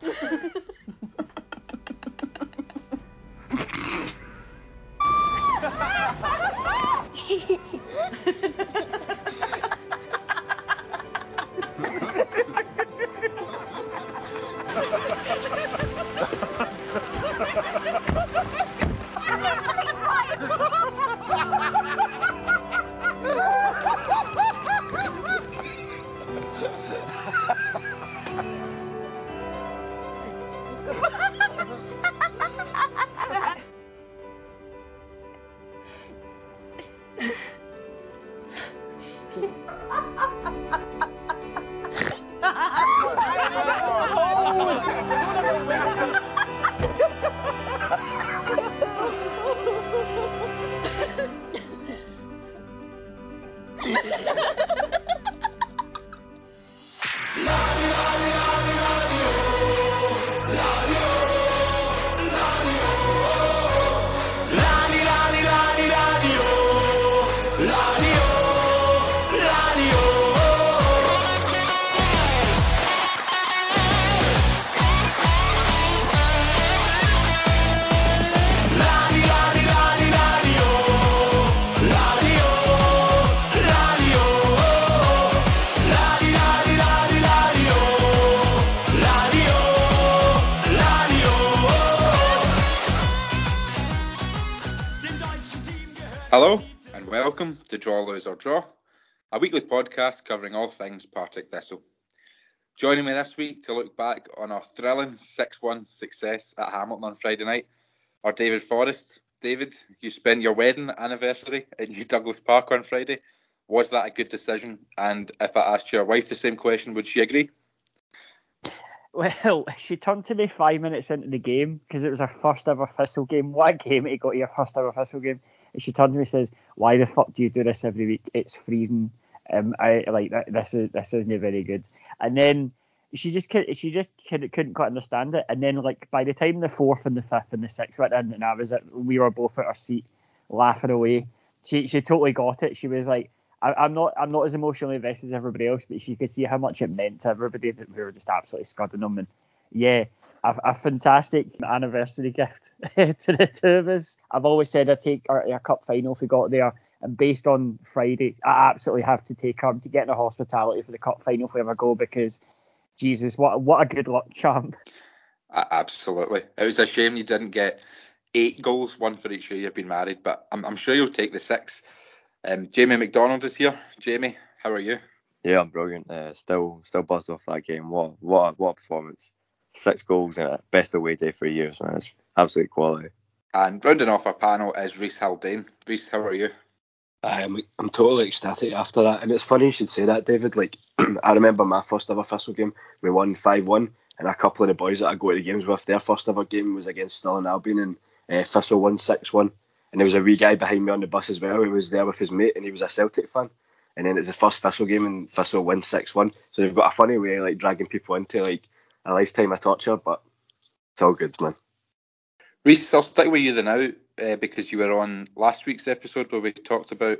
Hello, and welcome to Draw, Lose or Draw, a weekly podcast covering all things Partick Thistle. Joining me this week to look back on our thrilling 6 1 success at Hamilton on Friday night are David Forrest. David, you spent your wedding anniversary at New Douglas Park on Friday. Was that a good decision? And if I asked your wife the same question, would she agree? Well, she turned to me five minutes into the game because it was her first ever Thistle game. What game to go to your first ever Thistle game? She turned to me and says, "Why the fuck do you do this every week? It's freezing. Um, I like that. this is this isn't very good." And then she just she just couldn't, couldn't quite understand it. And then like by the time the fourth and the fifth and the sixth went in, and I was at, we were both at our seat laughing away. She she totally got it. She was like, I, am not I'm not as emotionally invested as everybody else, but she could see how much it meant to everybody that we were just absolutely scudding them. And yeah, a, a fantastic anniversary gift to the two of us. I've always said I'd take our, our cup final if we got there. And based on Friday, I absolutely have to take her to get in the hospitality for the cup final if we ever go because Jesus, what what a good luck charm. Absolutely. It was a shame you didn't get eight goals, one for each year you've been married, but I'm, I'm sure you'll take the six. Um, Jamie McDonald is here. Jamie, how are you? Yeah, I'm brilliant. Uh, still, still buzzed off that game. What, what, what a performance! Six goals in a best away day for years, man. It's absolute quality. And rounding off our panel is Reese Haldane. Reese, how are you? I'm, I'm totally ecstatic after that. And it's funny you should say that, David. Like, I remember my first ever Thistle game, we won 5 1. And a couple of the boys that I go to the games with, their first ever game was against Stirling Albion, and uh, Thistle won 6 1. And there was a wee guy behind me on the bus as well He was there with his mate, and he was a Celtic fan. And then it's the first Thistle game, and Thistle win 6 1. So they've got a funny way of, like dragging people into like a lifetime of torture, but it's all good, man. Reese, I'll stick with you then now uh, because you were on last week's episode where we talked about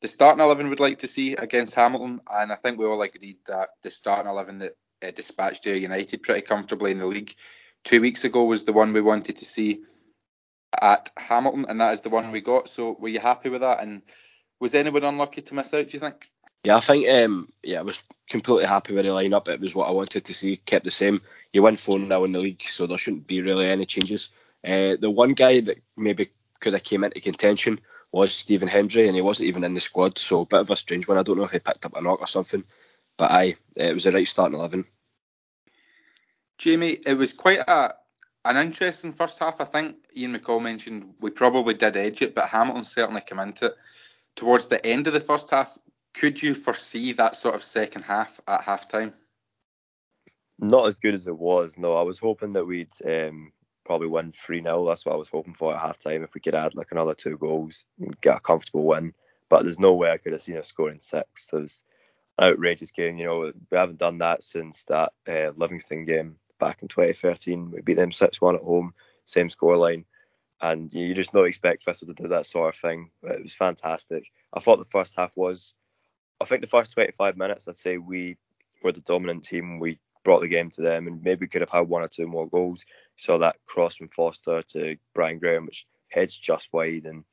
the starting 11 we'd like to see against Hamilton, and I think we all agreed that the starting 11 that uh, dispatched Ayr United pretty comfortably in the league two weeks ago was the one we wanted to see at Hamilton, and that is the one we got. So were you happy with that? And was anyone unlucky to miss out? Do you think? Yeah, I think um, yeah, I was completely happy with the lineup. It was what I wanted to see, kept the same. You win four now in the league, so there shouldn't be really any changes. Uh, the one guy that maybe could have came into contention was Stephen Hendry, and he wasn't even in the squad, so a bit of a strange one. I don't know if he picked up a knock or something, but aye, it was the right starting eleven. Jamie, it was quite a an interesting first half. I think Ian McCall mentioned we probably did edge it, but Hamilton certainly came into it. Towards the end of the first half, could you foresee that sort of second half at half time? Not as good as it was. No, I was hoping that we'd um, probably win 3 0. That's what I was hoping for at half time. If we could add like another two goals and get a comfortable win. But there's no way I could have seen us scoring six. It was an outrageous game. You know, we haven't done that since that uh, Livingston game back in 2013. We beat them 6 1 at home, same scoreline. And you just don't expect Thistle to do that sort of thing. It was fantastic. I thought the first half was, I think the first 25 minutes, I'd say we were the dominant team. We brought the game to them, and maybe could have had one or two more goals. Saw that cross from Foster to Brian Graham, which heads just wide, and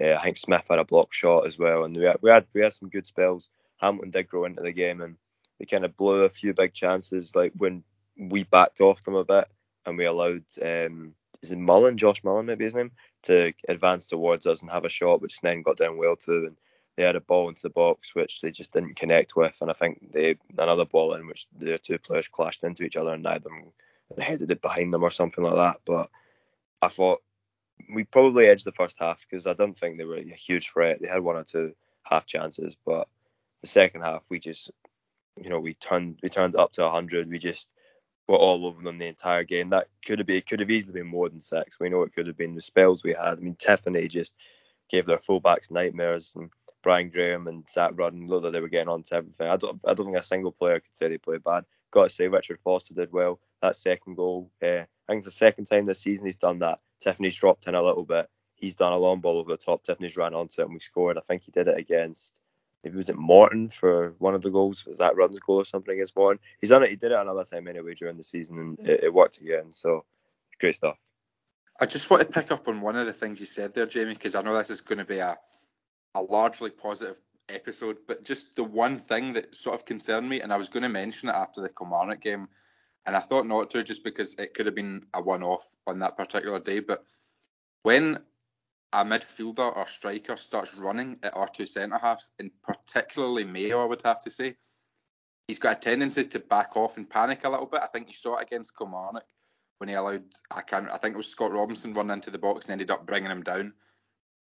uh, I think Smith had a block shot as well, and we had, we had we had some good spells. Hamilton did grow into the game, and they kind of blew a few big chances, like when we backed off them a bit, and we allowed um, is it Mullin, Josh Mullin, maybe his name, to advance towards us and have a shot, which then got down well to, and they had a ball into the box which they just didn't connect with, and I think they another ball in which the two players clashed into each other and neither them headed it behind them or something like that. But I thought we probably edged the first half because I don't think they were a huge threat. They had one or two half chances, but the second half we just, you know, we turned we turned up to 100. We just were all over them the entire game. That could have been could have easily been more than six. We know it could have been the spells we had. I mean, Tiffoney just gave their fullbacks nightmares and Brian Graham and Zak Rudden, looked like they were getting on to everything. I don't, I don't think a single player could say they played bad. Got to say, Richard Foster did well. That second goal, uh, I think it's the second time this season he's done that. Tiffoney's dropped in a little bit. He's done a long ball over the top. Tiffoney's ran onto it and we scored. I think he did it against, maybe was it Morton for one of the goals? Was that Rudden's goal or something against Morton? He's done it. He did it another time anyway during the season and it, it worked again. So great stuff. I just want to pick up on one of the things you said there, Jamie, because I know this is going to be a a largely positive episode, but just the one thing that sort of concerned me, and I was going to mention it after the Kilmarnock game, and I thought not to just because it could have been a one off on that particular day. But when a midfielder or striker starts running at our two centre halves, and particularly Mayo, I would have to say, he's got a tendency to back off and panic a little bit. I think you saw it against Kilmarnock when he allowed I can't I think it was Scott Robinson run into the box and ended up bringing him down.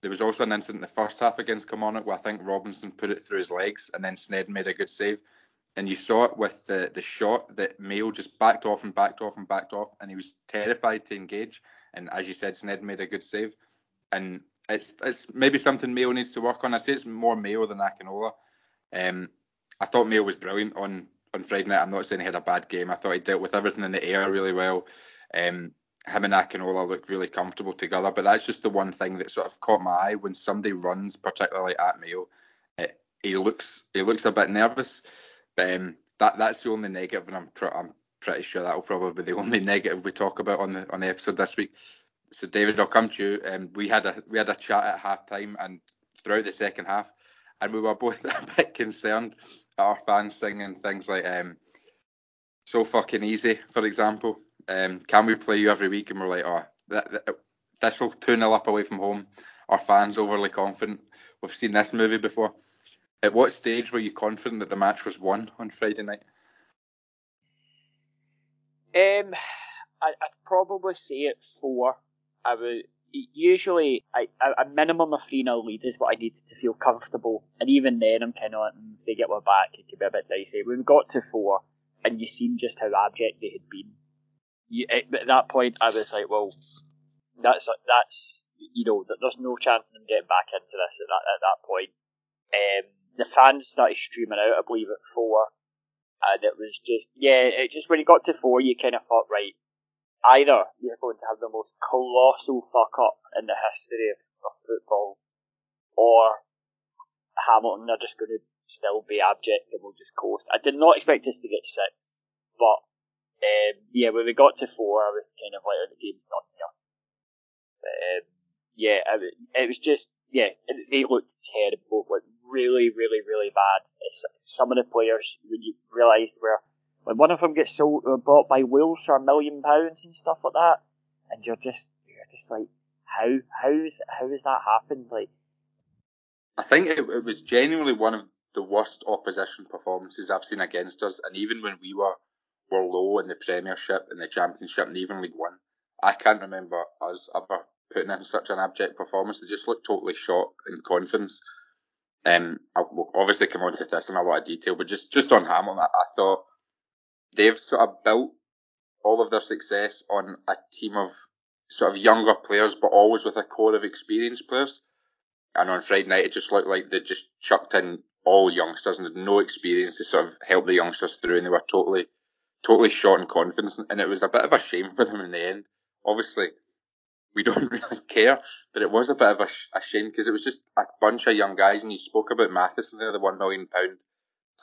There was also an incident in the first half against Kilmarnock where I think Robinson put it through his legs and then Sned made a good save. And you saw it with the, the shot that Mayo just backed off and backed off and backed off, and he was terrified to engage. And as you said, Sned made a good save. And it's it's maybe something Mayo needs to work on. I say it's more Mayo than Akinola. Um, I thought Mayo was brilliant on on Friday night. I'm not saying he had a bad game. I thought he dealt with everything in the air really well. Um, him and Akinola look really comfortable together. But that's just the one thing that sort of caught my eye when somebody runs, particularly at Mayo. It, he looks he looks a bit nervous. But um, that that's the only negative, and I'm tr- I'm pretty sure that will probably be the only negative we talk about on the on the episode this week. So David, I'll come to you. Um, we had a we had a chat at half time and throughout the second half, and we were both a bit concerned at our fans singing things like um, "so fucking easy," for example. Um, can we play you every week? And we're like, oh, Thistle 2 0 up away from home. Our fans overly confident. We've seen this movie before. At what stage were you confident that the match was won on Friday night? Um, I, would probably say at four. I would usually I, a minimum of three 0 lead is what I needed to feel comfortable, and even then I'm kind of like, mm, they get one back, it could be a bit dicey. When we got to four, and you seen just how abject they had been, you, at that point, I was like, well, that's that's you know, there's no chance of them getting back into this at that at that point. Um, the fans started streaming out, I believe, at four, and it was just yeah, it just when you got to four, you kind of thought, right, either you're going to have the most colossal fuck up in the history of, of football, or Hamilton are just going to still be abject and we'll just coast. I did not expect us to get six, but um, yeah, when we got to four, I was kind of like, oh, the game's done here. Um, yeah, it was just, yeah, they looked terrible, like really, really, really bad. It's, some of the players, when you realise where, when one of them gets sold, or bought by Wolves for a million pounds and stuff like that, and you're just, you're just like, how, how's, how has that happened? Like, I think it, it was genuinely one of the worst opposition performances I've seen against us, and even when we were were low in the Premiership and the Championship and even League One. I can't remember us ever putting in such an abject performance. They just looked totally shot in confidence. Um, I'll obviously come on to this in a lot of detail, but just, just on Hamilton, I, I thought they've sort of built all of their success on a team of sort of younger players, but always with a core of experienced players. And on Friday night, it just looked like they just chucked in all youngsters and had no experience to sort of help the youngsters through, and they were totally totally short in confidence, and it was a bit of a shame for them in the end. Obviously, we don't really care, but it was a bit of a, sh- a shame because it was just a bunch of young guys, and you spoke about Matheson there, the one million pound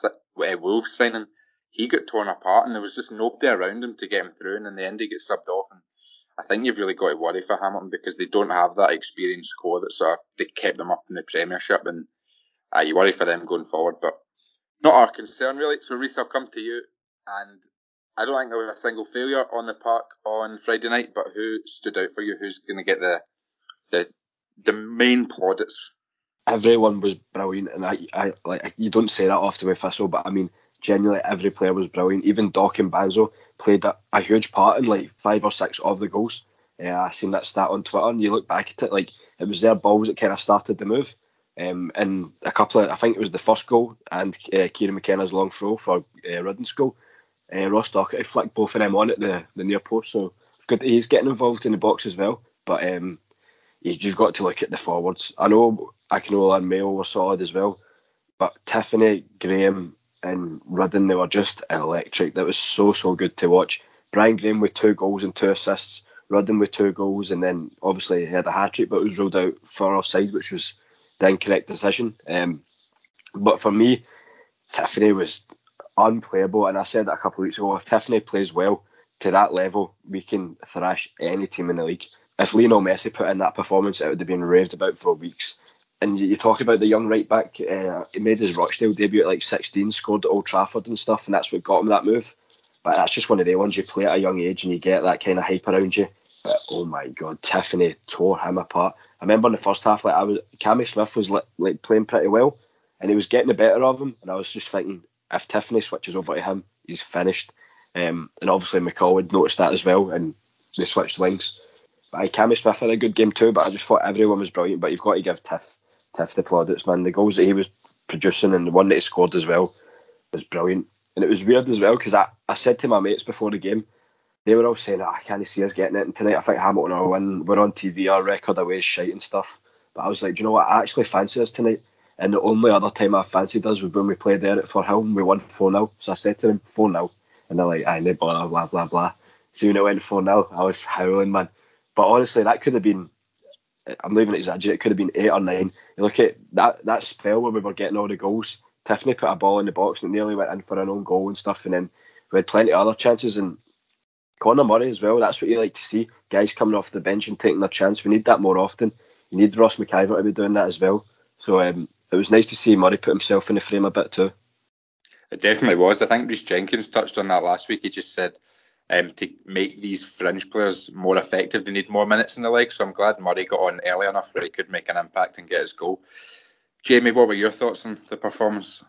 uh, Wolves signing. he got torn apart, and there was just nobody around him to get him through. And in the end, he gets subbed off. And I think you've really got to worry for Hamilton because they don't have that experienced core that sort of they kept them up in the Premiership, and uh, you worry for them going forward. But not our concern really. So Reese, I'll come to you, and I don't think there was a single failure on the park on Friday night. But who stood out for you? Who's going to get the the the main plaudits? Everyone was brilliant, and I, I like you don't say that often with Thistle, but I mean genuinely every player was brilliant. Even Doc and Banzo played a, a huge part in like five or six of the goals. Uh, I seen that stat on Twitter, and you look back at it, like it was their balls that kind of started the move. Um, and a couple of, I think it was the first goal and uh, Kieran McKenna's long throw for uh, Rudden's goal. Uh, Ross flicked both of them on at the, the near post, so it's good he's getting involved in the box as well. But um, you've got to look at the forwards. I know Akinola and Mayo were solid as well, but Tiffoney, Graham, and Rudden, they were just electric. That was so, so good to watch. Brian Graham with two goals and two assists, Rudden with two goals, and then obviously he had a hat trick, but it was ruled out for offside, which was the incorrect decision. Um, but for me, Tiffoney was unplayable, and I said that a couple of weeks ago. If Tiffoney plays well to that level, we can thrash any team in the league. If Lionel Messi put in that performance, it would have been raved about for weeks and you talk about the young right back. Uh, he made his Rochdale debut at like 16, scored at Old Trafford and stuff, and that's what got him that move. But that's just one of the ones you play at a young age and you get that kind of hype around you. But oh my God, Tiffoney tore him apart. I remember in the first half, like I was, Cammy Smith was like, like playing pretty well, and he was getting the better of him, and I was just thinking if Tiffoney switches over to him, he's finished. Um, and obviously McCall had noticed that as well, and they switched wings. But I Cammy Smith had a good game too, but I just thought everyone was brilliant. But you've got to give Tiff Tiff the plaudits, man. The goals that he was producing and the one that he scored as well was brilliant. And it was weird as well because I, I said to my mates before the game, they were all saying, oh, I can't see us getting it. And tonight I think Hamilton will win. We're on TV, our record away shite and stuff. But I was like, do you know what? I actually fancy us tonight. And the only other time I fancied us was when we played there at Firhill and we won 4 0. So I said to them, 4 0. And they're like, I know, blah, blah, blah, blah. So when it went 4 0, I was howling, man. But honestly, that could have been I'm not even exaggerating. It could have been eight or nine. You look at that that spell where we were getting all the goals. Tiffoney put a ball in the box and it nearly went in for an own goal and stuff. And then we had plenty of other chances. And Conor Murray as well. That's what you like to see. Guys coming off the bench and taking their chance. We need that more often. You need Ross MacIver to be doing that as well. So um, it was nice to see Murray put himself in the frame a bit too. It definitely was. I think Rhys Jenkins touched on that last week. He just said um, to make these fringe players more effective, they need more minutes in the league. So I'm glad Murray got on early enough where he could make an impact and get his goal. Jamie, what were your thoughts on the performance?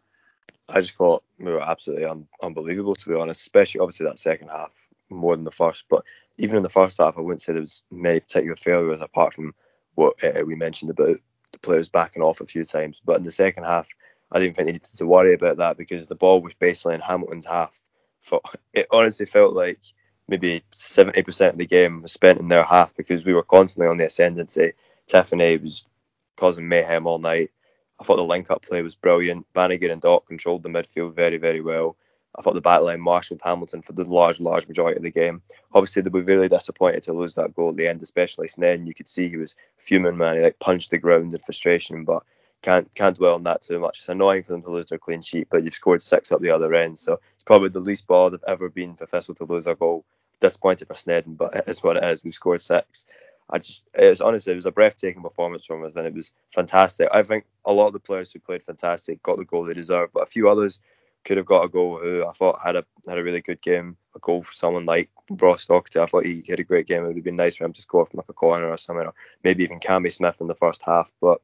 I just thought we were absolutely un- unbelievable, to be honest, especially obviously that second half more than the first. But even in the first half, I wouldn't say there was many particular failures apart from what uh, we mentioned about the players backing off a few times. But in the second half, I didn't think they needed to worry about that because the ball was basically in Hamilton's half For, it honestly felt like maybe 70% of the game was spent in their half because we were constantly on the ascendancy. Tiffoney was causing mayhem all night. I thought the link up play was brilliant. Bannigan and Doc controlled the midfield very, very well. I thought the backline marshalled Hamilton for the large, large majority of the game. Obviously, they were really disappointed to lose that goal at the end, especially Sneddon. You could see he was fuming, man. He like punched the ground in frustration, but can't can't dwell on that too much. It's annoying for them to lose their clean sheet, but you've scored six up the other end, so it's probably the least ball they've ever been for Thistle to lose a goal. Disappointed for Sneddon, but it is what it is. We've scored six. I just it's honestly it was a breathtaking performance from us and it was fantastic. I think a lot of the players who played fantastic got the goal they deserved, but a few others could have got a goal who I thought had a had a really good game. A goal for someone like Ross Docherty. I thought he had a great game. It would have been nice for him to score from like a corner or something, or maybe even Cammy Smith in the first half. But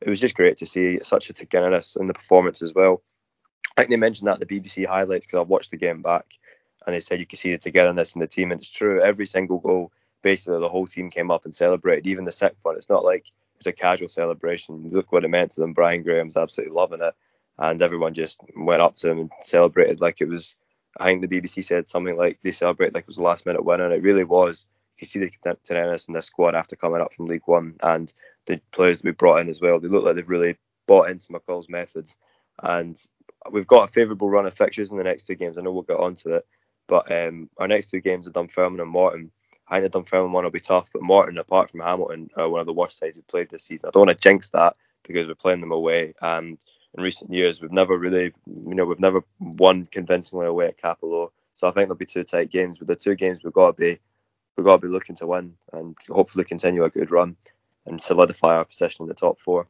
it was just great to see such a togetherness in the performance as well. I think they mentioned that in the BBC highlights because I watched the game back, and they said you could see the togetherness in the team, and it's true. Every single goal, basically, the whole team came up and celebrated. Even the second one, it's not like it's a casual celebration. Look what it meant to them. Brian Graham's absolutely loving it, and everyone just went up to him and celebrated like it was. I think the BBC said something like they celebrated like it was a last minute win, and it really was. You can see the togetherness in the squad after coming up from League One, and the players that we brought in as well. They look like they've really bought into McCall's methods. And we've got a favourable run of fixtures in the next two games. I know we'll get onto it, but um, our next two games are Dunfermline and Morton. I think the Dunfermline one will be tough, but Morton, apart from Hamilton, are one of the worst sides we've played this season. I don't want to jinx that because we're playing them away, and in recent years. We've never really, you know, we've never won convincingly away at Cappielow. So I think there'll be two tight games. But the two games we've got to be, we've got to be looking to win and hopefully continue a good run and solidify our position in the top four.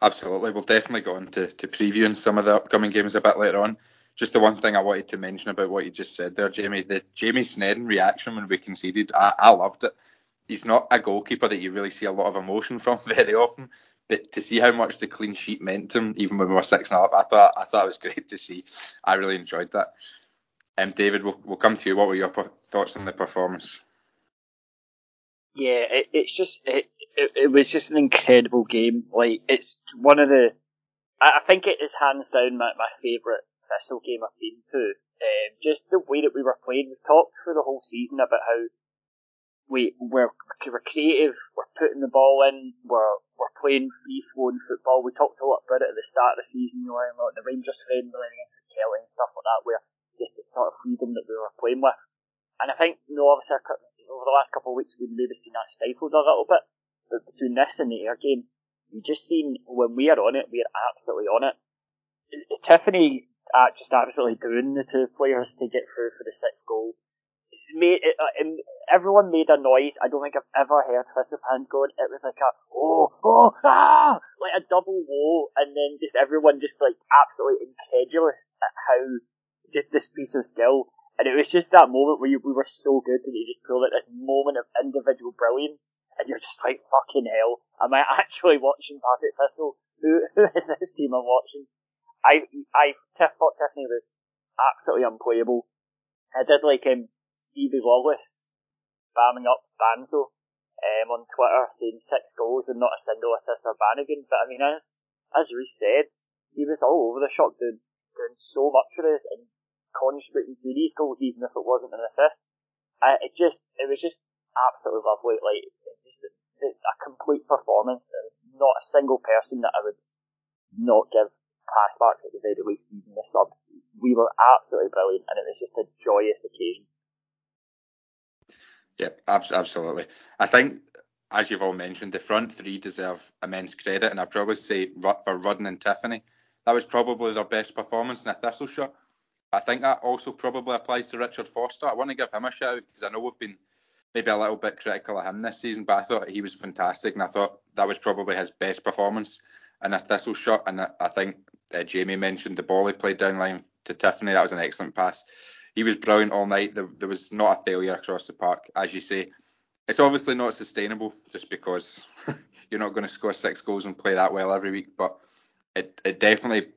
Absolutely. We'll definitely go on to, to previewing some of the upcoming games a bit later on. Just the one thing I wanted to mention about what you just said there, Jamie, the Jamie Sneddon reaction when we conceded, I, I loved it. He's not a goalkeeper that you really see a lot of emotion from very often, but to see how much the clean sheet meant to him, even when we were six 0 I thought I thought it was great to see. I really enjoyed that. Um, David, we'll, we'll come to you. What were your thoughts on the performance? Yeah, it, it's just it, it, it was just an incredible game. Like it's one of the, I, I think it is hands down my, my favourite Thistle game I've been to. Um, just the way that we were playing. We've talked for the whole season about how we we're, we're creative, we're putting the ball in, we're we're playing free flowing football. We talked a lot about it at the start of the season, you know, like the Rangers friendly against Killie and stuff like that, where just the sort of freedom that we were playing with. And I think, you know, obviously over the last couple of weeks we've maybe seen that stifled a little bit. But between this and the Ayr game, you just seen when we are on it, we are absolutely on it. Tiffoney uh, just absolutely doing the two players to get through for the sixth goal. Made, it, uh, everyone made a noise. I don't think I've ever heard Thistle fans going. It was like a oh oh ah like a double whoa, and then just everyone just like absolutely incredulous at how just this piece of skill. And it was just that moment where you, we were so good that you just pulled at this moment of individual brilliance and you're just like, fucking hell, am I actually watching Partick Thistle? Who, who is this team I'm watching? I, I thought Tiffoney was absolutely unplayable. I did like him, Stevie Wallace, spamming up Banzo um, on Twitter saying six goals and not a single assist for Bannigan. But I mean, as as Reese said, he was all over the shop doing doing so much for us and contributing to these goals, even if it wasn't an assist. I, it just it was just absolutely lovely. Like just a, a complete performance, and not a single person that I would not give pass marks at the very least, even the subs. We were absolutely brilliant, and it was just a joyous occasion. Yeah, absolutely. I think, as you've all mentioned, the front three deserve immense credit, and I'd probably say for Rudden and Tiffoney, that was probably their best performance in a Thistle shirt. I think that also probably applies to Richard Foster. I want to give him a shout because I know we've been maybe a little bit critical of him this season, but I thought he was fantastic, and I thought that was probably his best performance in a Thistle shot. And I think uh, Jamie mentioned the ball he played down line to Tiffoney. That was an excellent pass. He was brilliant all night. There, there was not a failure across the park, as you say. It's obviously not sustainable just because you're not going to score six goals and play that well every week, but it, it definitely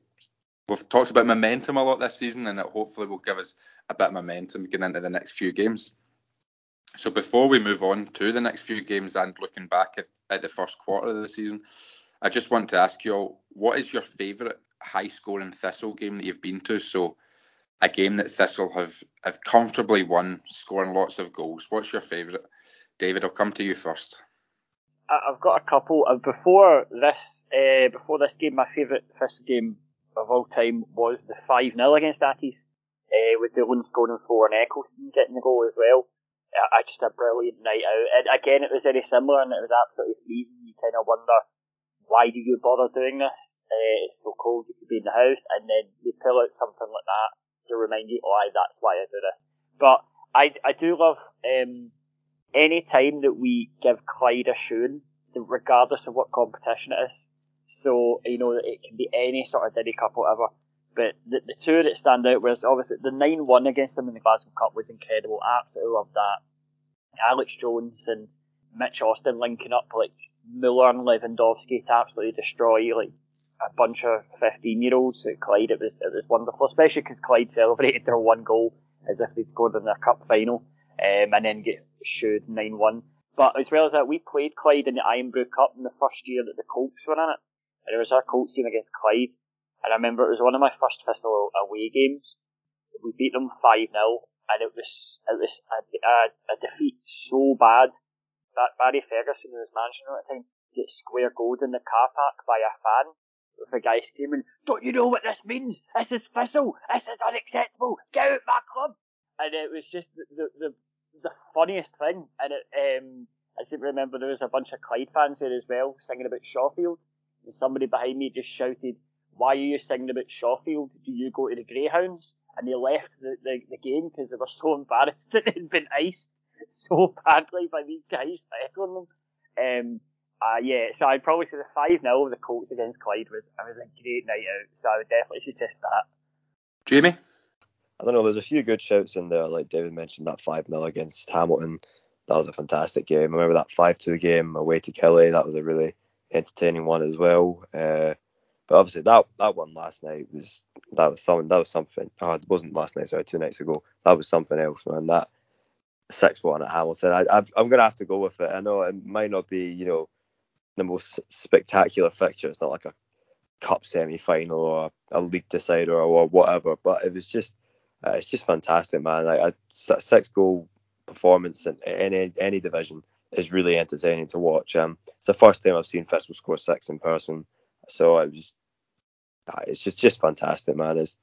we've talked about momentum a lot this season, and it hopefully will give us a bit of momentum getting into the next few games. So before we move on to the next few games and looking back at, at the first quarter of the season, I just want to ask you all, what is your favourite high scoring Thistle game that you've been to? So a game that Thistle have, have comfortably won, scoring lots of goals. What's your favourite? David, I'll come to you first. I've got a couple. Uh, before this, uh, before this game, my favourite Thistle game of all time was the five 0 against Accies, uh, with Doolan scoring four and Eccleston getting the goal as well. I just a brilliant night out. And again, it was very similar, and it was absolutely freezing. You kind of wonder why do you bother doing this? Uh, it's so cold, you could be in the house, and then they pull out something like that to remind you, oh, that's why I do this. But I, I do love um, any time that we give Clyde a shoon, regardless of what competition it is. So you know it can be any sort of Diddy Cup, whatever. But the, the two that stand out was obviously the 9 1 against them in the Glasgow Cup was incredible. Absolutely loved that. Alex Jones and Mitch Austin linking up like Muller and Lewandowski to absolutely destroy like a bunch of 15 year olds at Clyde. It was it was wonderful, especially because Clyde celebrated their one goal as if they'd scored in their cup final um, and then get shooed 9 1. But as well as that, we played Clyde in the Irn-Bru Cup in the first year that the Colts were in it. And it was our Colts team against Clyde. And I remember it was one of my first Thistle away games. We beat them 5 0, and it was it was a, a, a, defeat so bad that Barry Ferguson, who was managing at the time, gets square gold in the car park by a fan with a guy screaming, Don't you know what this means? This is Thistle! This is unacceptable! Get out my club! And it was just the, the, the, the funniest thing. And it, um, I seem to remember there was a bunch of Clyde fans there as well singing about Shawfield. And somebody behind me just shouted, why are you singing about Shawfield? Do you go to the Greyhounds? And they left the, the, the game because they were so embarrassed that they'd been iced so badly by these guys heckling them. Um, uh, yeah, so I'd probably say the 5 0 of the Colts against Clyde was, was a great night out, so I would definitely suggest that. Jamie? I don't know. There's a few good shouts in there, like David mentioned that five 0 against Hamilton. That was a fantastic game. I remember that five two game away to Killie. That was a really entertaining one as well. Uh, but obviously that that one last night was that was something that was something. Oh, it wasn't last night, sorry, two nights ago. That was something else, man. That six one at Hamilton. I, i am gonna have to go with it. I know it might not be, you know, the most spectacular fixture. It's not like a cup semi final or a league decider or whatever, but it was just uh, it's just fantastic, man. Like a six goal performance in any any division is really entertaining to watch. Um, it's the first time I've seen Thistle score six in person, so it was uh, it's just just fantastic, man. It's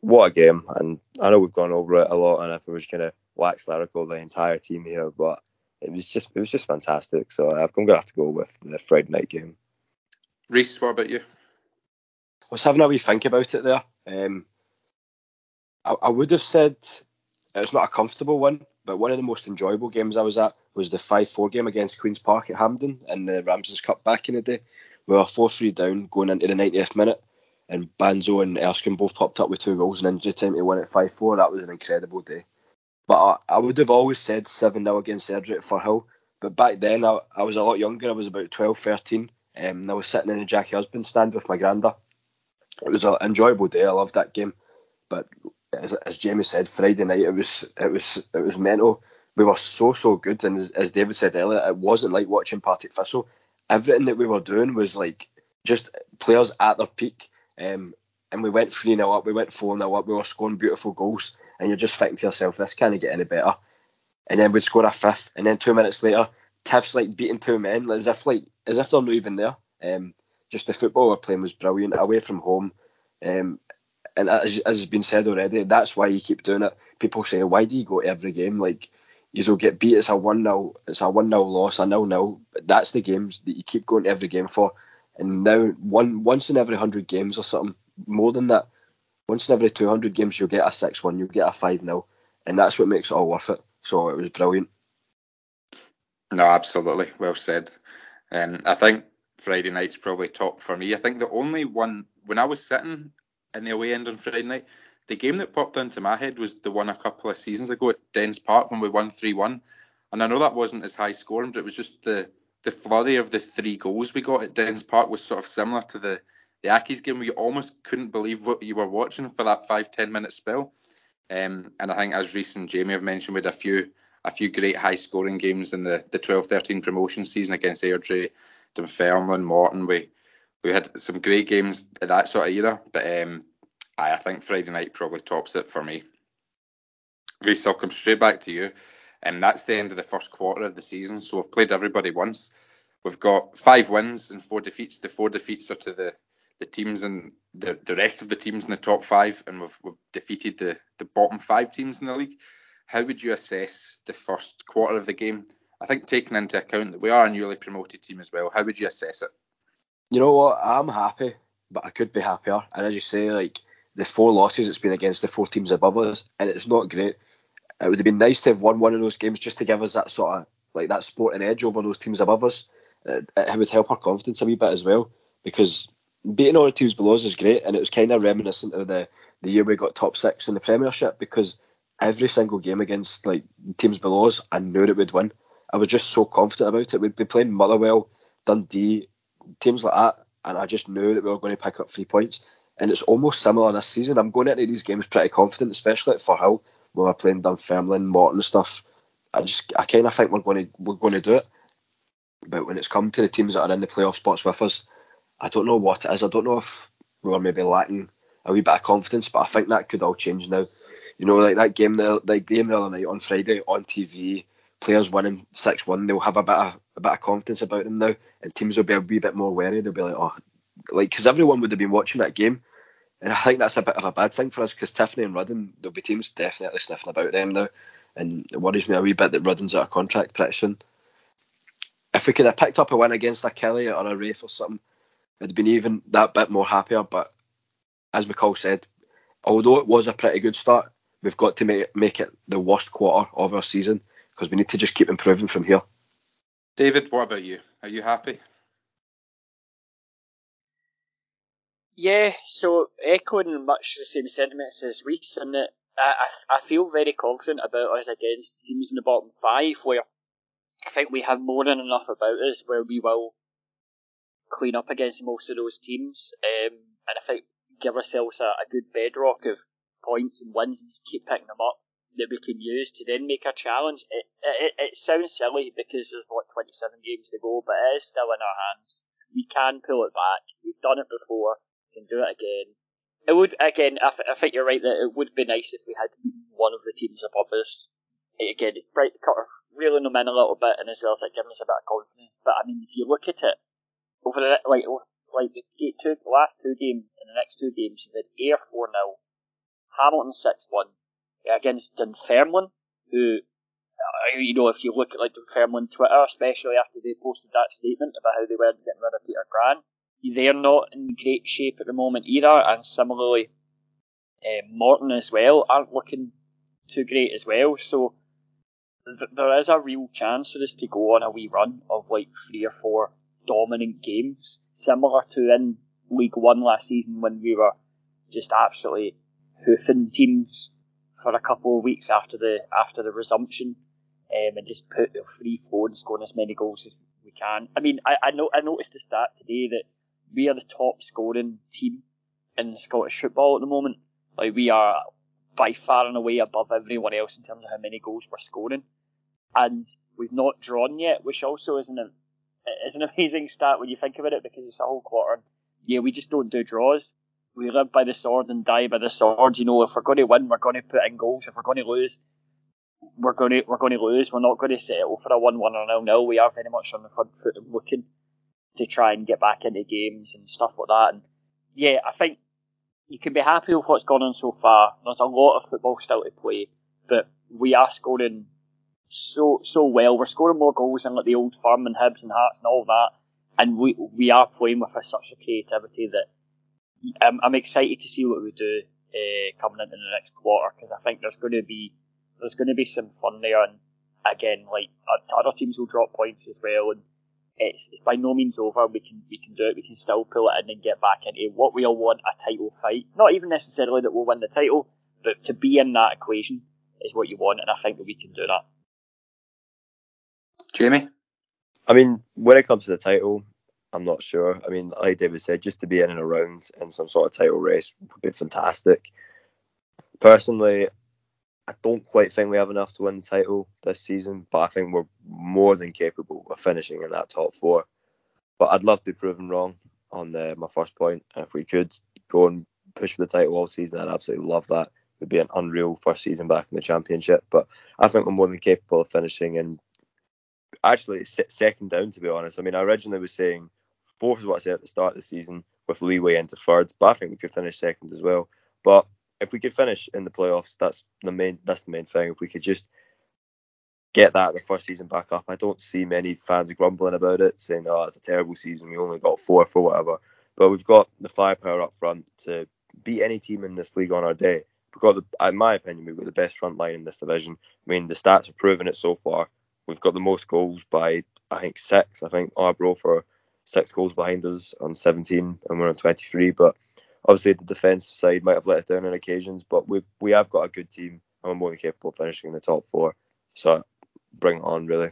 what a game, and I know we've gone over it a lot, and if we was gonna wax lyrical the entire team here, but it was just it was just fantastic. So I'm gonna have to go with the Friday night game. Reese, what about you? I was having a wee think about it there. Um, I, I would have said it's not a comfortable one, but one of the most enjoyable games I was at was the 5 4 game against Queen's Park at Hampden in the Ramsden's Cup back in the day. We were 4 3 down going into the 90th minute, and Banzo and Erskine both popped up with two goals in injury time to win at 5 4. That was an incredible day. But I, I would have always said 7 0 against Airdrie for Firhill. But back then, I, I was a lot younger. I was about 12, 13. Um, and I was sitting in a Jackie Husband stand with my granda. It was an enjoyable day. I loved that game. But as, as Jamie said, Friday night it was it was it was mental. We were so so good, and as, as David said earlier, it wasn't like watching Partick Thistle. Everything that we were doing was like just players at their peak. Um, and we went 3 0 up, we went 4 0 up, we were scoring beautiful goals, and you're just thinking to yourself, this can't get any better. And then we'd score a fifth, and then two minutes later, Tiff's like beating two men, as if like as if they're not even there. Um, just the football we're playing was brilliant, away from home. Um, and as, as has been said already, that's why you keep doing it. People say, why do you go to every game? Like, you'll get beat. It's a one 0 It's a one 0 loss, a nil nil. But that's the games that you keep going to every game for. And now, one once in every hundred games or something, more than that, once in every two hundred games, you'll get a six one, you'll get a five 0 and that's what makes it all worth it. So it was brilliant. No, absolutely, well said. Um, I think Friday night's probably top for me. I think the only one when I was sitting in the away end on Friday night. The game that popped into my head was the one a couple of seasons ago at Dens Park when we won 3 1. And I know that wasn't as high scoring, but it was just the, the flurry of the three goals we got at Dens Park was sort of similar to the, the Accies game where you almost couldn't believe what you were watching for that five, ten minute spell. Um, and I think as Reese and Jamie have mentioned, we had a few a few great high scoring games in the, the 12 13 promotion season against Airdrie, Dunfermline, Morton. We we had some great games at that sort of era, but um, I, I think Friday night probably tops it for me. Reese, I'll come straight back to you. And that's the end of the first quarter of the season. So we've played everybody once. We've got five wins and four defeats. The four defeats are to the, the teams and the, the rest of the teams in the top five, and we've, we've defeated the, the bottom five teams in the league. How would you assess the first quarter of the game? I think taking into account that we are a newly promoted team as well, how would you assess it? You know what? I'm happy, but I could be happier. And as you say, like the four losses it's been against the four teams above us, and it's not great. It would have been nice to have won one of those games just to give us that sort of like that sporting edge over those teams above us. It, it would help our confidence a wee bit as well because beating all the teams below us is great, and it was kind of reminiscent of the the year we got top six in the Premiership because every single game against like teams below us, I knew it would win. I was just so confident about it. We'd be playing Motherwell, Dundee, teams like that, and I just knew that we were going to pick up three points. And it's almost similar this season. I'm going into these games pretty confident, especially at Firhill when we're playing Dunfermline, Morton and stuff. I just I kind of think we're going to we're going to do it. But when it's come to the teams that are in the playoff spots with us, I don't know what it is. I don't know if we were maybe lacking a wee bit of confidence, but I think that could all change now. You know, like that game the game the other night on Friday on TV, players winning six one, they'll have a bit of a bit of confidence about them now, and teams will be a wee bit more wary. They'll be like, oh, like because everyone would have been watching that game, and I think that's a bit of a bad thing for us because Tiffoney and Rudden, there'll be teams definitely sniffing about them now, and it worries me a wee bit that Rudden's out of contract pretty soon. If we could have picked up a win against a Killie or a Raith or something, I'd been even that bit more happier. But as McCall said, although it was a pretty good start, we've got to make, make it the worst quarter of our season because we need to just keep improving from here. David, what about you? Are you happy? Yeah, so echoing much the same sentiments as weeks, and that I, I feel very confident about us against teams in the bottom five, where I think we have more than enough about us where we will clean up against most of those teams, um, and I think give ourselves a, a good bedrock of points and wins and just keep picking them up that we can use to then make a challenge. It, it, it sounds silly because there's what 27 games to go, but it is still in our hands. We can pull it back. We've done it before We can do it again. It would again. I, th- I think you're right that it would be nice if we had one of the teams above us. Again, it's bright cut reeling them in a little bit, and as well as like giving us a bit of confidence. But I mean, if you look at it over the like like the last two games and the next two games, you've had Ayr four 0 Hamilton six one against Dunfermline, who uh, you know if you look at like Dunfermline Twitter, especially after they posted that statement about how they weren't getting rid of Peter Grant, they're not in great shape at the moment either, and similarly, uh, Morton as well aren't looking too great as well. So th- there is a real chance for us to go on a wee run of like three or four dominant games, similar to in League One last season when we were just absolutely hoofing teams for a couple of weeks after the after the resumption, um, and just put the free flow and scoring as many goals as we can. I mean, I, I know I noticed the stat today that we are the top scoring team in Scottish football at the moment. Like we are by far and away above everyone else in terms of how many goals we're scoring, and we've not drawn yet, which also isn't is an amazing stat when you think about it because it's a whole quarter. Yeah, we just don't do draws. We live by the sword and die by the sword. You know, if we're going to win, we're going to put in goals. If we're going to lose, we're going to we're going to lose. We're not going to settle for a one-one or nil-nil. We are very much on the front foot and looking to try and get back into games and stuff like that. And yeah, I think you can be happy with what's gone on so far. There's a lot of football still to play, but we are scoring so so well. We're scoring more goals than like the old firm and Hibs and Hearts and all that, and we we are playing with a, such a creativity that I'm, I'm excited to see what we do uh, coming into the next quarter because I think there's going to be there's going to be some fun there, and again, like other teams will drop points as well, and it's, it's, by no means over. We can we can do it. We can still pull it in and get back into what we all want a title fight. Not even necessarily that we'll win the title, but to be in that equation is what you want, and I think that we can do that. Jamie, I mean, when it comes to the title, I'm not sure. I mean, like David said, just to be in and around in some sort of title race would be fantastic. Personally, I don't quite think we have enough to win the title this season, but I think we're more than capable of finishing in that top four. But I'd love to be proven wrong on the, my first point. And if we could go and push for the title all season, I'd absolutely love that. It would be an unreal first season back in the championship. But I think we're more than capable of finishing in actually second down, to be honest. I mean, I originally was saying fourth is what I said at the start of the season with leeway into thirds, but I think we could finish second as well. But if we could finish in the playoffs, that's the main that's the main thing. If we could just get that the first season back up, I don't see many fans grumbling about it, saying, "Oh, it's a terrible season. We only got fourth or whatever." But we've got the firepower up front to beat any team in this league on our day. We've got, the, in my opinion, we've got the best front line in this division. I mean, the stats have proven it so far. We've got the most goals by I think six. I think Arbroath for six goals behind us on 17, and we're on 23. But obviously the defensive side might have let us down on occasions, but we we have got a good team and we're more than capable of finishing in the top four. So bring it on, really.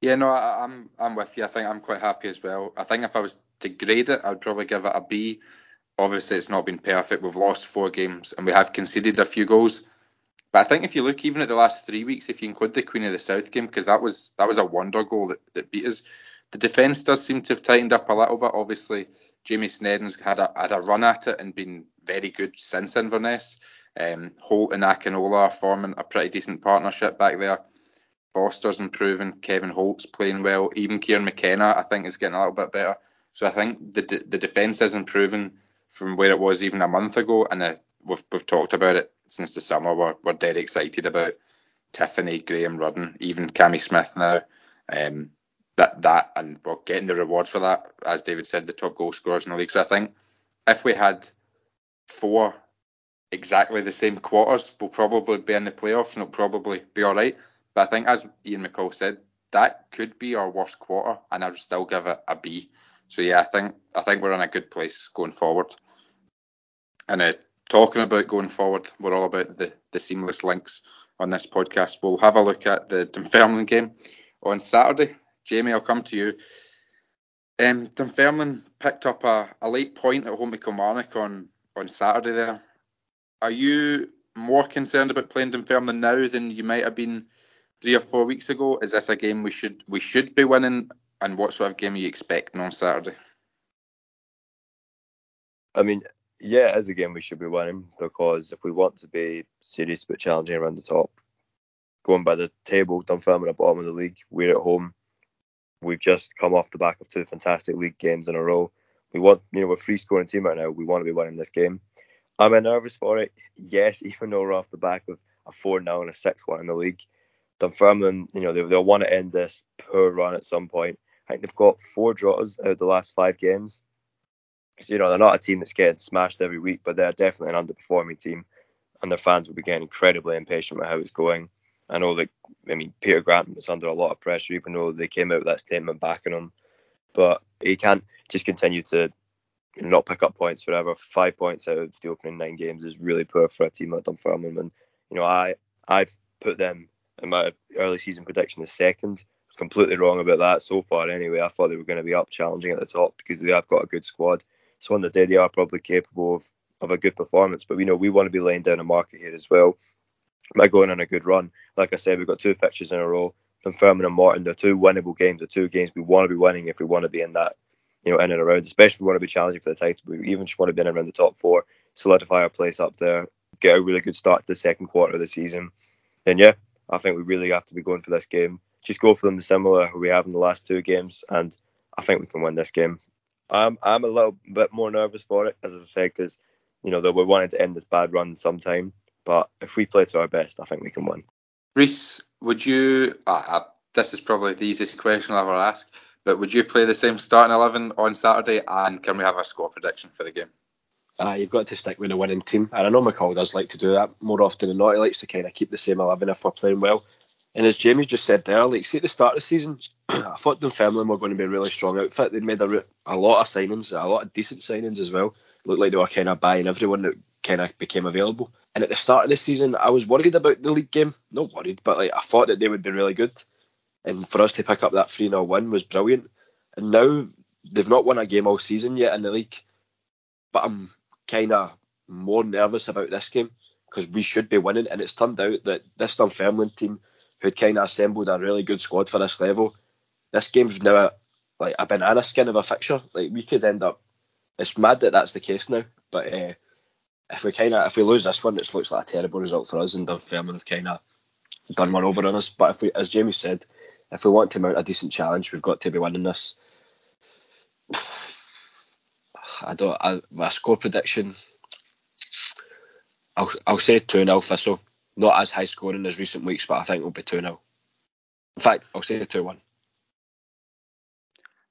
Yeah, no, I, I'm, I'm with you. I think I'm quite happy as well. I think if I was to grade it, I'd probably give it a B. Obviously, it's not been perfect. We've lost four games and we have conceded a few goals. But I think if you look even at the last three weeks, if you include the Queen of the South game, because that was that was a wonder goal that, that beat us, the defence does seem to have tightened up a little bit. Obviously, Jamie Sneddon's had a, had a run at it and been very good since Inverness. Um, Holt and Akinola are forming a pretty decent partnership back there. Foster's improving. Kevin Holt's playing well. Even Kieran McKenna, I think, is getting a little bit better. So I think the the defence is improving from where it was even a month ago, and uh, we've we've talked about it since the summer. We're we're dead excited about Tiffoney, Graham Rudden, even Cammy Smith now. Um, that that and well, getting the reward for that, as David said, the top goal scorers in the league. So I think if we had four exactly the same quarters, we'll probably be in the playoffs and it'll probably be all right. But I think, as Ian McCall said, that could be our worst quarter, and I would still give it a B. So yeah, I think I think we're in a good place going forward. And uh, talking about going forward, we're all about the, the seamless links on this podcast. We'll have a look at the Dunfermline game on Saturday. Jamie, I'll come to you. Um, Dunfermline picked up a, a late point at home to Kilmarnock on, on Saturday there. Are you more concerned about playing Dunfermline now than you might have been three or four weeks ago? Is this a game we should we should be winning? And what sort of game are you expecting on Saturday? I mean, yeah, as a game we should be winning because if we want to be serious but challenging around the top, going by the table, Dunfermline at bottom of the league, we're at home. We've just come off the back of two fantastic league games in a row. We want, you know, we're free scoring team right now. We want to be winning this game. Am I nervous for it? Yes, even though we're off the back of a 4 0 and a 6 1 in the league. Dunfermline, you know, they, they'll want to end this poor run at some point. I think they've got four draws out of the last five games. So, you know, they're not a team that's getting smashed every week, but they're definitely an underperforming team, and their fans will be getting incredibly impatient with how it's going. I know that, I mean, Peter Grant was under a lot of pressure, even though they came out with that statement backing him. But he can't just continue to not pick up points forever. Five points out of the opening nine games is really poor for a team like Dunfermline. And, you know, I, I've put them in my early season prediction as second completely wrong about that so far. Anyway, I thought they were going to be up challenging at the top because they have got a good squad. So on the day they are probably capable of, of a good performance. But we know we want to be laying down a market here as well by going on a good run. Like I said, we've got two fixtures in a row. Dunfermline and Morton, they're two winnable games. They're two games we want to be winning if we want to be in that, you know, in and around. Especially if we want to be challenging for the title. We even just want to be in around the top four, solidify our place up there, get a really good start to the second quarter of the season. And yeah, I think we really have to be going for this game just go for them similar we have in the last two games, and I think we can win this game. I'm I'm a little bit more nervous for it, as I said, because you know that we're wanting to end this bad run sometime. But if we play to our best, I think we can win. Reese, would you? Uh, this is probably the easiest question I'll ever ask, but would you play the same starting eleven on Saturday? And can we have a score prediction for the game? Uh, you've got to stick with a winning team, and I know McCall does like to do that more often than not. He likes to kind of keep the same eleven if we're playing well. And as Jamie just said there, like see at the start of the season, I thought Dunfermline were going to be a really strong outfit. They'd made a, a lot of signings, a lot of decent signings as well. Looked like they were kind of buying everyone that kind of became available. And at the start of the season, I was worried about the league game. Not worried, but like I thought that they would be really good. And for us to pick up that 3 0 win was brilliant. And now they've not won a game all season yet in the league. But I'm kind of more nervous about this game because we should be winning. And it's turned out that this Dunfermline team who'd kind of assembled a really good squad for this level. This game's now a, like a banana skin of a fixture. Like we could end up. It's mad that that's the case now, but uh, if we kind of if we lose this one, it looks like a terrible result for us, and Dunfermline have kind of done one over on us. But if we, as Jamie said, if we want to mount a decent challenge, we've got to be winning this. I don't. I, my score prediction. I'll I'll say two 0 Thistle not as high scoring as recent weeks, but I think it'll be 2 0. In fact, I'll say 2 1.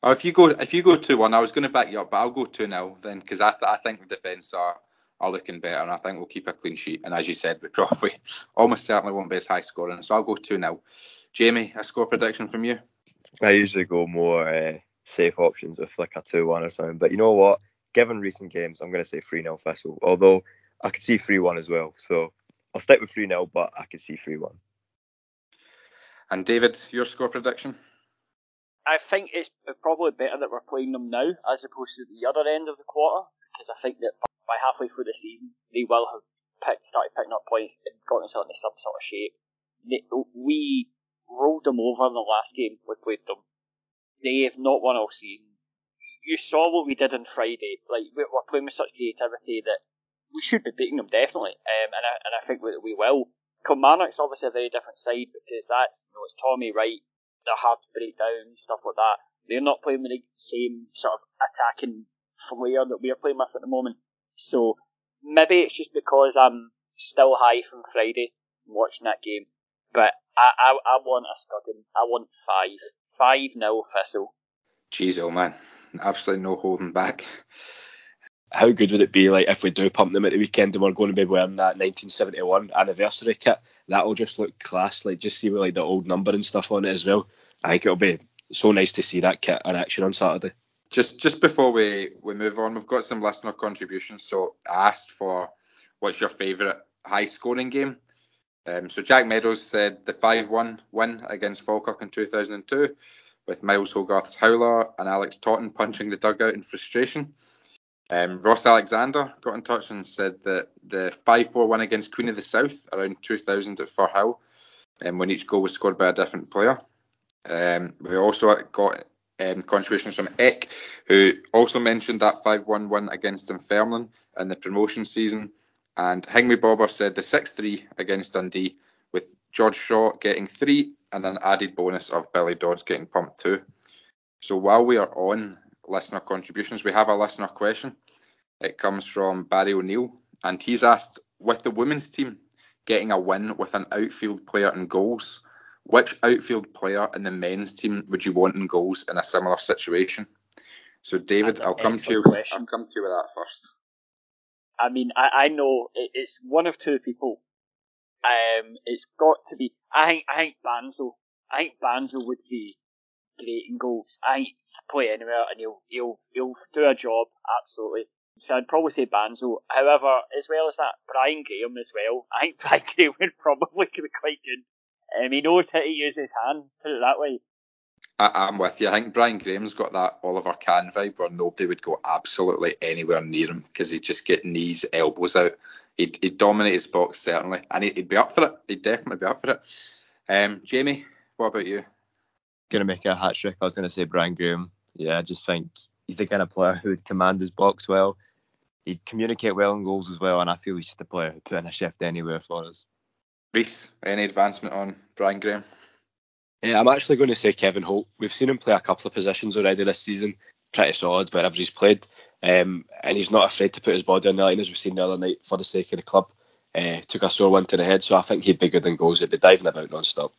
Oh, if you go if you go 2 1, I was going to back you up, but I'll go 2 0 then because I, th- I think the defence are, are looking better and I think we'll keep a clean sheet. And as you said, we probably almost certainly won't be as high scoring. So I'll go 2 0. Jamie, a score prediction from you? I usually go more uh, safe options with like a 2 1 or something. But you know what? Given recent games, I'm going to say 3 0 Thistle. Although I could see 3 1 as well. So I'll stick with 3 0, but I can see 3 1. And David, your score prediction? I think it's probably better that we're playing them now as opposed to the other end of the quarter because I think that by halfway through the season they will have picked, started picking up points and got themselves into some sort of shape. They, we rolled them over in the last game we played them. They have not won all season. You saw what we did on Friday. Like we're playing with such creativity that we should be beating them definitely, um, and I and I think we, we will. Kilmarnock's obviously a very different side because that's you know it's Tommy Wright. They're hard to break down stuff like that. They're not playing the same sort of attacking flair that we're playing with at the moment. So maybe it's just because I'm still high from Friday watching that game. But I, I, I want a scudding. I want five. 5 0 Thistle. Jeez, oh man, absolutely no holding back. How good would it be like if we do pump them at the weekend and we're going to be wearing that 1971 anniversary kit? That'll just look class. Like just see with like the old number and stuff on it as well. I think it'll be so nice to see that kit in action on Saturday. Just just before we, we move on, we've got some listener contributions. So I asked for what's your favourite high scoring game. Um, so Jack Meadows said the 5-1 win against Falkirk in 2002 with Myles Hogarth's howler and Alex Totten punching the dugout in frustration. Um, Ross Alexander got in touch and said that the 5-4 win against Queen of the South around 2000 at Firhill, um, when each goal was scored by a different player. Um, we also got um, contributions from Eck, who also mentioned that 5-1 win against Dunfermline in the promotion season. And Hingmy Bobber said the 6-3 against Dundee, with George Shaw getting three and an added bonus of Billy Dodds getting pumped two. So while we are on listener contributions, we have a listener question. It comes from Barry O'Neill, and he's asked, with the women's team getting a win with an outfield player in goals, which outfield player in the men's team would you want in goals in a similar situation? So, David, I'll come to you. Question. I'll come to you with that first. I mean, I, I know it's one of two people. Um, it's got to be. I think I think Banzo. I think Banzo would be great and goals. I play anywhere and he'll he'll he'll do a job absolutely. So I'd probably say Banzo. However, as well as that, Brian Graham as well. I think Brian Graham would probably be quite good. Um, he knows how to use his hands, put it that way. I, am with you. I think Brian Graham's got that Oliver Kahn vibe where nobody would go absolutely anywhere near him because he'd just get knees, elbows out. He'd, he'd dominate his box certainly, and he'd, he'd, be up for it. He'd definitely be up for it. Um, Jamie, what about you? Gonna make a hat trick. I was gonna say Brian Graham. Yeah, I just think he's the kind of player who would command his box well. He'd communicate well in goals as well, and I feel he's just a player who put in a shift anywhere for us. Reese, any advancement on Brian Graham? Yeah, I'm actually going to say Kevin Holt. We've seen him play a couple of positions already this season, pretty solid wherever he's played, um, and he's not afraid to put his body on the line as we've seen the other night for the sake of the club. Uh, took a sore one to the head, so I think he'd be good in goals. He'd be diving about non-stop.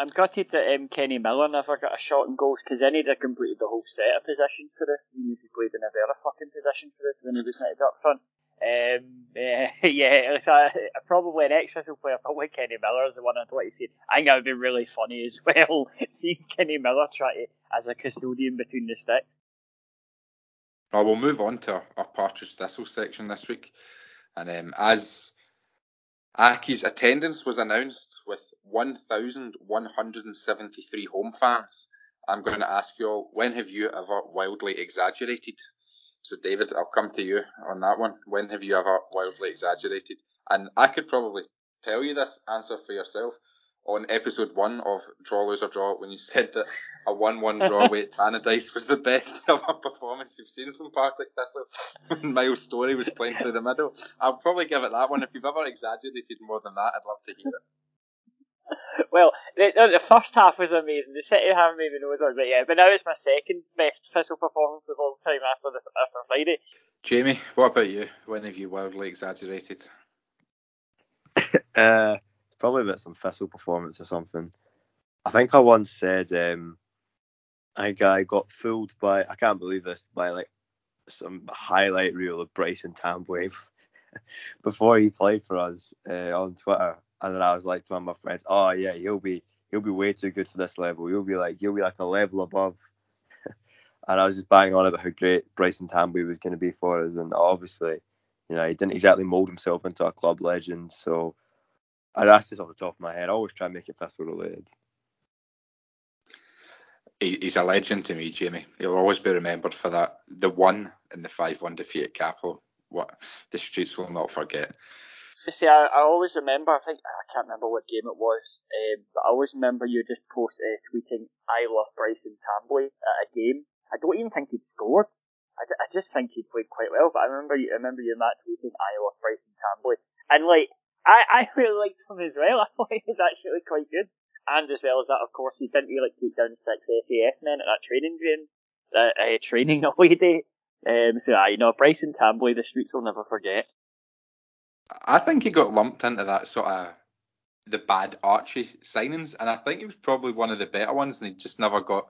I'm gutted that um, Kenny Miller never got a shot in goals because then he'd have completed the whole set of positions for this. He means he played in a very fucking position for this when he was knitted up front. Um, yeah, yeah, it's a, probably an ex-Thistle player, probably Kenny Miller is the one I'd like to see. I think that would be really funny as well, seeing Kenny Miller try to as a custodian between the sticks. Well, we'll move on to our Partridge Thistle section this week, and um, as Aki's attendance was announced with 1,173 home fans. I'm going to ask you all, when have you ever wildly exaggerated? So, David, I'll come to you on that one. When have you ever wildly exaggerated? And I could probably tell you this answer for yourself on episode one of Draw, Lose or Draw when you said that a 1 1 draw away at Tannadice was the best ever performance you've seen from Partick Thistle when Miles Storey was playing through the middle. I'll probably give it that one. If you've ever exaggerated more than that, I'd love to hear it. Well, the, the first half was amazing. The second half maybe no, but yeah. But now it's my second best Thistle performance of all time after the after Friday. Jamie, what about you? When have you wildly exaggerated? uh, probably about some Thistle performance or something. I think I once said um, I got fooled by I can't believe this by like some highlight reel of Brice Ntambwe before he played for us uh, on Twitter, and then I was like to one of my friends, "Oh yeah, he'll be he'll be way too good for this level. He'll be like he'll be like a level above." and I was just banging on about how great Brice Ntambwe was going to be for us, and obviously, you know, he didn't exactly mould himself into a club legend, so I that's just off the top of my head. I always try and make it Thistle related. He's a legend to me, Jamie. He'll always be remembered for that. The one in the five-one defeat at Cappielow. What the streets will not forget. You see, I, I always remember. I think I can't remember what game it was, um, but I always remember you just post uh, tweeting "I love Brice Ntambwe" at a game. I don't even think he'd scored. I, I just think he played quite well. But I remember you, I remember you and Matt tweeting "I love Brice Ntambwe," and like I, I really liked him as well. I thought he was actually quite good. And as well as that, of course, he didn't really take down six SAS men at that training game, that uh, training away day. Um, so, uh, you know, Brice Ntambwe, the streets will never forget. I think he got lumped into that sort of the bad Archie signings, and I think he was probably one of the better ones, and he just never got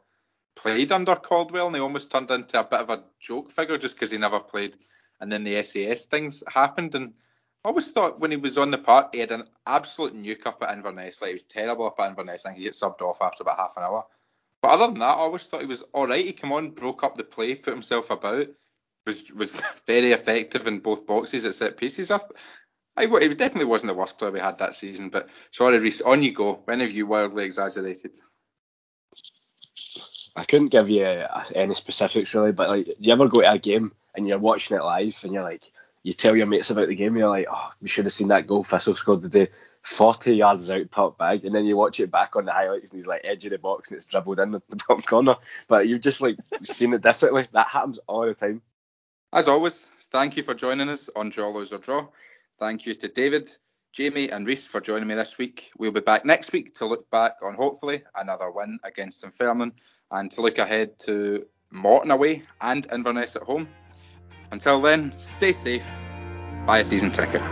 played under Caldwell, and he almost turned into a bit of a joke figure just because he never played. And then the SAS things happened, and I always thought when he was on the park, he had an absolute nuke up at Inverness. Like he was terrible up at Inverness. I think he gets subbed off after about half an hour. But other than that, I always thought he was all right. He came on, broke up the play, put himself about, was was very effective in both boxes at set pieces. I, I, it definitely wasn't the worst player we had that season. But sorry, Reese, on you go. When have you wildly exaggerated? I couldn't give you any specifics really, but like, you ever go to a game and you're watching it live and you're like, you tell your mates about the game, you're like, oh, we should have seen that goal Thistle scored today, 40 yards out top bag, and then you watch it back on the highlights and he's like edge of the box and it's dribbled in the top corner, but you've just like seen it differently. That happens all the time. As always, thank you for joining us on Draw Lose or Draw. Thank you to David, Jamie, and Reese for joining me this week. We'll be back next week to look back on hopefully another win against Dunfermline and to look ahead to Morton away and Inverness at home. Until then, stay safe, buy a season ticket.